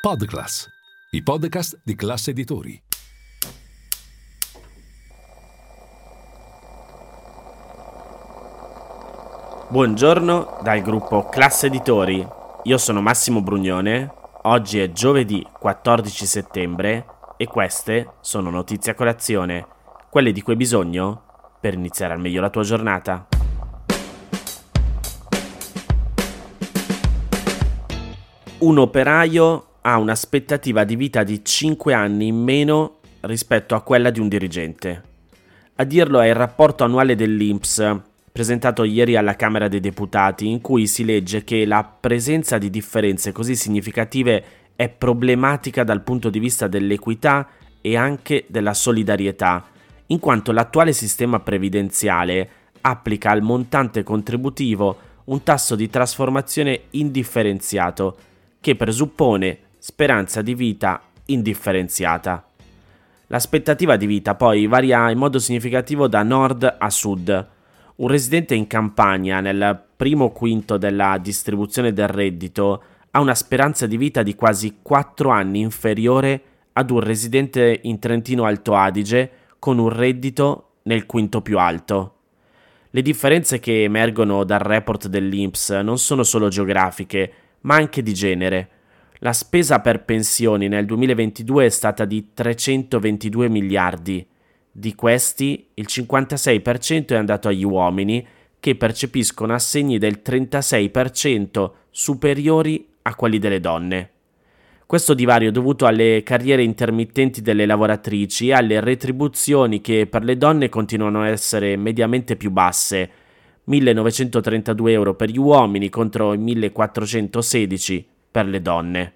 Podclass, i podcast di classe editori. Buongiorno dal gruppo Classe Editori. Io sono Massimo Brugnone. Oggi è giovedì 14 settembre e queste sono notizie a colazione, quelle di cui hai bisogno per iniziare al meglio la tua giornata. Un operaio ha un'aspettativa di vita di 5 anni in meno rispetto a quella di un dirigente. A dirlo è il rapporto annuale dell'INPS, presentato ieri alla Camera dei Deputati, in cui si legge che la presenza di differenze così significative è problematica dal punto di vista dell'equità e anche della solidarietà, in quanto l'attuale sistema previdenziale applica al montante contributivo un tasso di trasformazione indifferenziato che presuppone speranza di vita indifferenziata. L'aspettativa di vita poi varia in modo significativo da nord a sud. Un residente in campagna nel primo quinto della distribuzione del reddito ha una speranza di vita di quasi 4 anni inferiore ad un residente in Trentino Alto Adige con un reddito nel quinto più alto. Le differenze che emergono dal report dell'INPS non sono solo geografiche, ma anche di genere. La spesa per pensioni nel 2022 è stata di 322 miliardi. Di questi, il 56% è andato agli uomini, che percepiscono assegni del 36% superiori a quelli delle donne. Questo divario è dovuto alle carriere intermittenti delle lavoratrici e alle retribuzioni che per le donne continuano a essere mediamente più basse, 1932 euro per gli uomini contro i 1416 per le donne.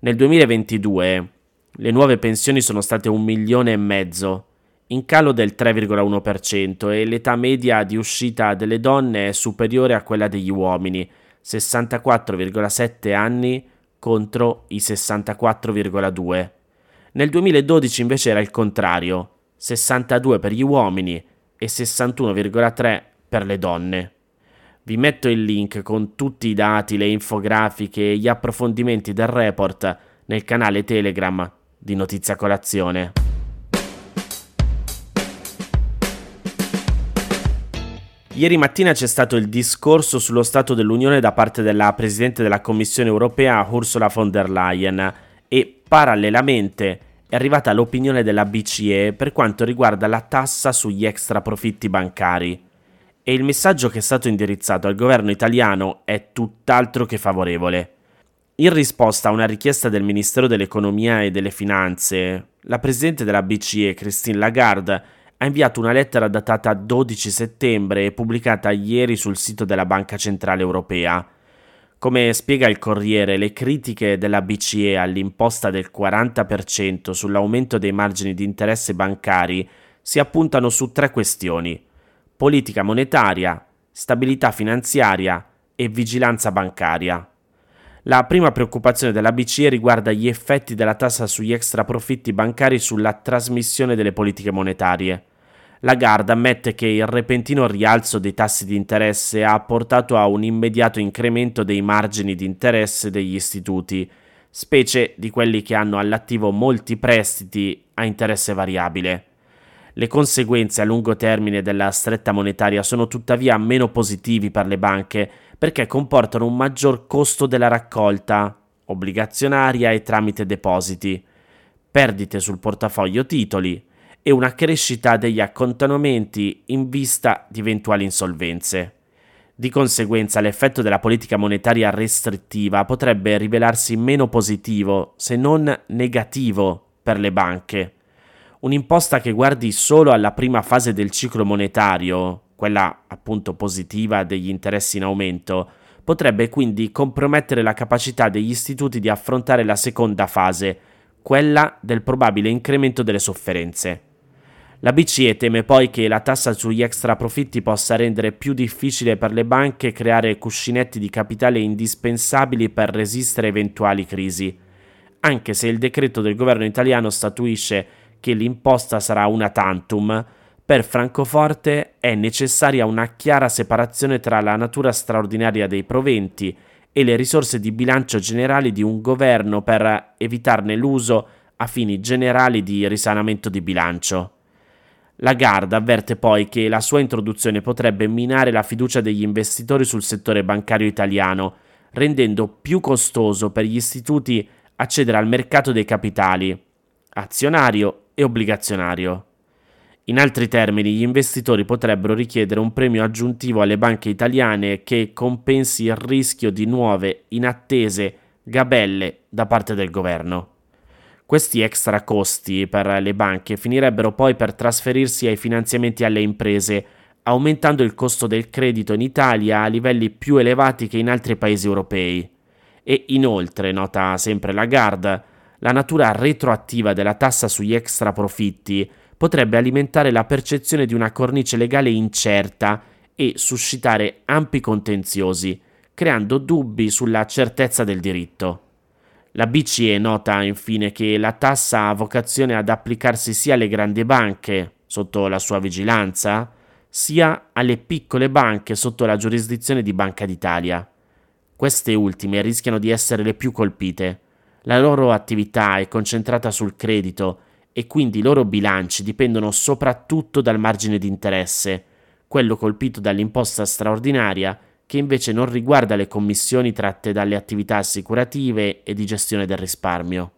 Nel 2022 le nuove pensioni sono state un milione e mezzo, in calo del 3,1% e l'età media di uscita delle donne è superiore a quella degli uomini, 64,7 anni contro i 64,2. Nel 2012 invece era il contrario, 62 per gli uomini e 61,3 per le donne. Vi metto il link con tutti i dati, le infografiche e gli approfondimenti del report nel canale Telegram di Notizia Colazione. Ieri mattina c'è stato il discorso sullo Stato dell'Unione da parte della Presidente della Commissione europea Ursula von der Leyen e parallelamente è arrivata l'opinione della BCE per quanto riguarda la tassa sugli extra profitti bancari e il messaggio che è stato indirizzato al governo italiano è tutt'altro che favorevole. In risposta a una richiesta del Ministero dell'Economia e delle Finanze, la Presidente della BCE, Christine Lagarde, ha inviato una lettera datata 12 settembre e pubblicata ieri sul sito della Banca Centrale Europea. Come spiega il Corriere, le critiche della BCE all'imposta del 40% sull'aumento dei margini di interesse bancari si appuntano su tre questioni politica monetaria, stabilità finanziaria e vigilanza bancaria. La prima preoccupazione della BCE riguarda gli effetti della tassa sugli extraprofitti bancari sulla trasmissione delle politiche monetarie. Lagarde ammette che il repentino rialzo dei tassi di interesse ha portato a un immediato incremento dei margini di interesse degli istituti, specie di quelli che hanno all'attivo molti prestiti a interesse variabile. Le conseguenze a lungo termine della stretta monetaria sono tuttavia meno positivi per le banche perché comportano un maggior costo della raccolta obbligazionaria e tramite depositi, perdite sul portafoglio titoli e una crescita degli accontanamenti in vista di eventuali insolvenze. Di conseguenza l'effetto della politica monetaria restrittiva potrebbe rivelarsi meno positivo, se non negativo, per le banche un'imposta che guardi solo alla prima fase del ciclo monetario, quella appunto positiva degli interessi in aumento, potrebbe quindi compromettere la capacità degli istituti di affrontare la seconda fase, quella del probabile incremento delle sofferenze. La BCE teme poi che la tassa sugli extra profitti possa rendere più difficile per le banche creare cuscinetti di capitale indispensabili per resistere a eventuali crisi, anche se il decreto del governo italiano statuisce che l'imposta sarà una tantum, per Francoforte è necessaria una chiara separazione tra la natura straordinaria dei proventi e le risorse di bilancio generali di un governo per evitarne l'uso a fini generali di risanamento di bilancio. Lagarde avverte poi che la sua introduzione potrebbe minare la fiducia degli investitori sul settore bancario italiano, rendendo più costoso per gli istituti accedere al mercato dei capitali, azionario e obbligazionario. In altri termini, gli investitori potrebbero richiedere un premio aggiuntivo alle banche italiane che compensi il rischio di nuove, inattese gabelle da parte del governo. Questi extra costi per le banche finirebbero poi per trasferirsi ai finanziamenti alle imprese, aumentando il costo del credito in Italia a livelli più elevati che in altri paesi europei. E inoltre, nota sempre Lagarde, la natura retroattiva della tassa sugli extra profitti potrebbe alimentare la percezione di una cornice legale incerta e suscitare ampi contenziosi, creando dubbi sulla certezza del diritto. La BCE nota infine che la tassa ha vocazione ad applicarsi sia alle grandi banche, sotto la sua vigilanza, sia alle piccole banche sotto la giurisdizione di Banca d'Italia. Queste ultime rischiano di essere le più colpite. La loro attività è concentrata sul credito e quindi i loro bilanci dipendono soprattutto dal margine di interesse, quello colpito dall'imposta straordinaria che invece non riguarda le commissioni tratte dalle attività assicurative e di gestione del risparmio.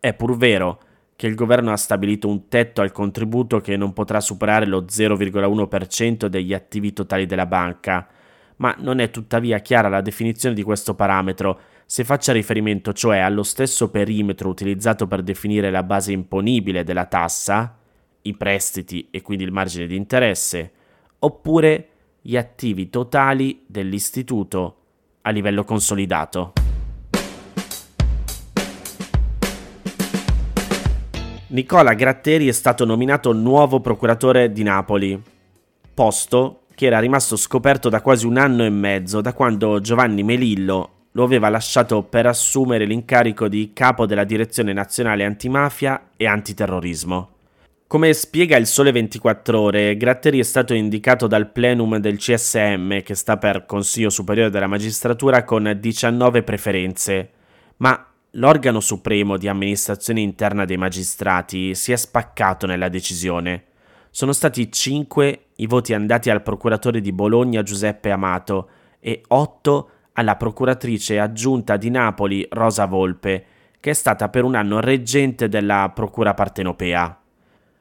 È pur vero che il governo ha stabilito un tetto al contributo che non potrà superare lo 0,1% degli attivi totali della banca, ma non è tuttavia chiara la definizione di questo parametro se faccia riferimento cioè allo stesso perimetro utilizzato per definire la base imponibile della tassa, i prestiti e quindi il margine di interesse, oppure gli attivi totali dell'istituto a livello consolidato. Nicola Gratteri è stato nominato nuovo procuratore di Napoli, posto che era rimasto scoperto da quasi un anno e mezzo da quando Giovanni Melillo lo aveva lasciato per assumere l'incarico di capo della Direzione Nazionale Antimafia e Antiterrorismo. Come spiega il Sole 24 Ore, Gratteri è stato indicato dal plenum del CSM, che sta per Consiglio Superiore della Magistratura, con 19 preferenze, ma l'organo supremo di amministrazione interna dei magistrati si è spaccato nella decisione. Sono stati 5 i voti andati al procuratore di Bologna Giuseppe Amato e 8 alla procuratrice aggiunta di Napoli Rosa Volpe, che è stata per un anno reggente della Procura partenopea.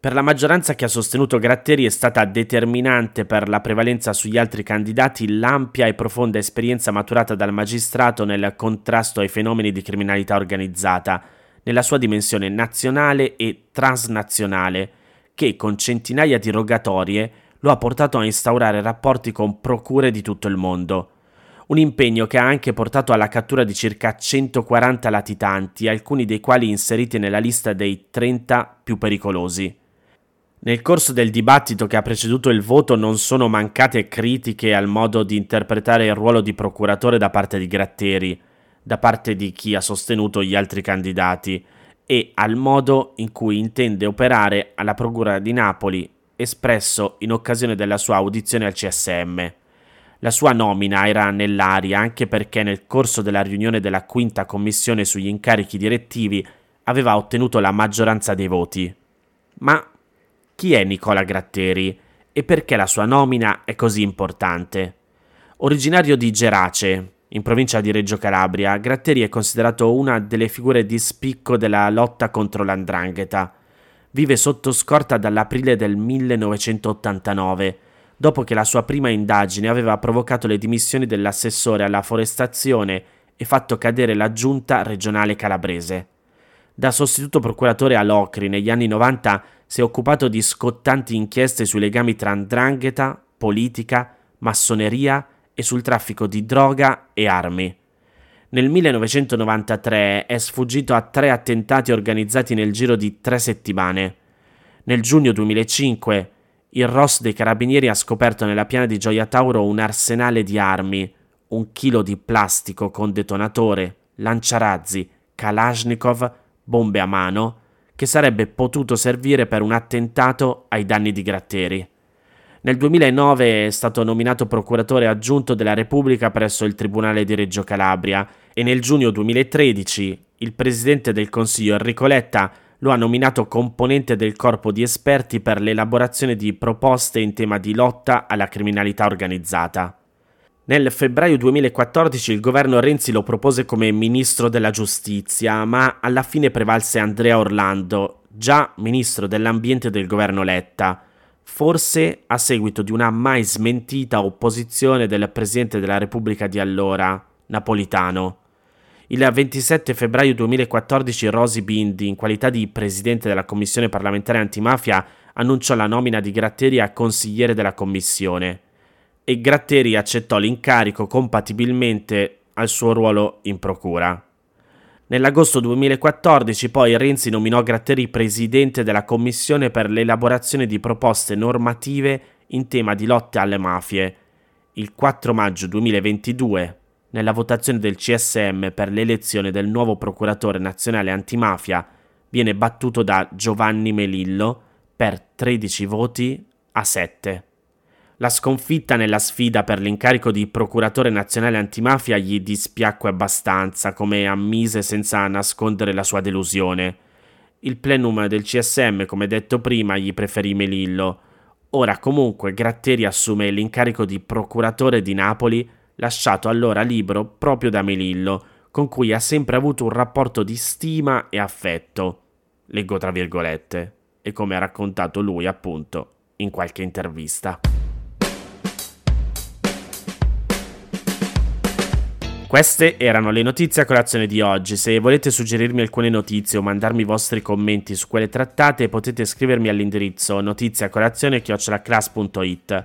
Per la maggioranza che ha sostenuto Gratteri è stata determinante per la prevalenza sugli altri candidati l'ampia e profonda esperienza maturata dal magistrato nel contrasto ai fenomeni di criminalità organizzata, nella sua dimensione nazionale e transnazionale, che con centinaia di rogatorie lo ha portato a instaurare rapporti con procure di tutto il mondo un impegno che ha anche portato alla cattura di circa 140 latitanti, alcuni dei quali inseriti nella lista dei 30 più pericolosi. Nel corso del dibattito che ha preceduto il voto non sono mancate critiche al modo di interpretare il ruolo di procuratore da parte di Gratteri, da parte di chi ha sostenuto gli altri candidati, e al modo in cui intende operare alla Procura di Napoli, espresso in occasione della sua audizione al CSM. La sua nomina era nell'aria anche perché nel corso della riunione della quinta commissione sugli incarichi direttivi aveva ottenuto la maggioranza dei voti. Ma chi è Nicola Gratteri e perché la sua nomina è così importante? Originario di Gerace, in provincia di Reggio Calabria, Gratteri è considerato una delle figure di spicco della lotta contro l'andrangheta. Vive sotto scorta dall'aprile del 1989 dopo che la sua prima indagine aveva provocato le dimissioni dell'assessore alla forestazione e fatto cadere la giunta regionale calabrese. Da sostituto procuratore a Locri negli anni 90 si è occupato di scottanti inchieste sui legami tra andrangheta, politica, massoneria e sul traffico di droga e armi. Nel 1993 è sfuggito a tre attentati organizzati nel giro di tre settimane. Nel giugno 2005 il ROS dei carabinieri ha scoperto nella piana di Gioia Tauro un arsenale di armi, un chilo di plastico con detonatore, lanciarazzi, Kalashnikov, bombe a mano, che sarebbe potuto servire per un attentato ai danni di Gratteri. Nel 2009 è stato nominato procuratore aggiunto della Repubblica presso il Tribunale di Reggio Calabria e nel giugno 2013 il presidente del Consiglio Enrico Letta lo ha nominato componente del corpo di esperti per l'elaborazione di proposte in tema di lotta alla criminalità organizzata. Nel febbraio 2014 il governo Renzi lo propose come ministro della giustizia, ma alla fine prevalse Andrea Orlando, già ministro dell'ambiente del governo Letta, forse a seguito di una mai smentita opposizione del presidente della Repubblica di allora, Napolitano. Il 27 febbraio 2014 Rosy Bindi, in qualità di presidente della Commissione parlamentare antimafia, annunciò la nomina di Gratteri a consigliere della Commissione e Gratteri accettò l'incarico compatibilmente al suo ruolo in procura. Nell'agosto 2014 poi Renzi nominò Gratteri presidente della Commissione per l'elaborazione di proposte normative in tema di lotta alle mafie. Il 4 maggio 2022, nella votazione del CSM per l'elezione del nuovo procuratore nazionale antimafia, viene battuto da Giovanni Melillo per 13 voti a 7. La sconfitta nella sfida per l'incarico di procuratore nazionale antimafia gli dispiacque abbastanza, come ammise senza nascondere la sua delusione. Il plenum del CSM, come detto prima, gli preferì Melillo. Ora comunque Gratteri assume l'incarico di procuratore di Napoli, lasciato allora libero proprio da Melillo, con cui ha sempre avuto un rapporto di stima e affetto. Leggo tra virgolette, e come ha raccontato lui appunto in qualche intervista. Queste erano le notizie a colazione di oggi. Se volete suggerirmi alcune notizie o mandarmi i vostri commenti su quelle trattate, potete scrivermi all'indirizzo notiziacolazione.it.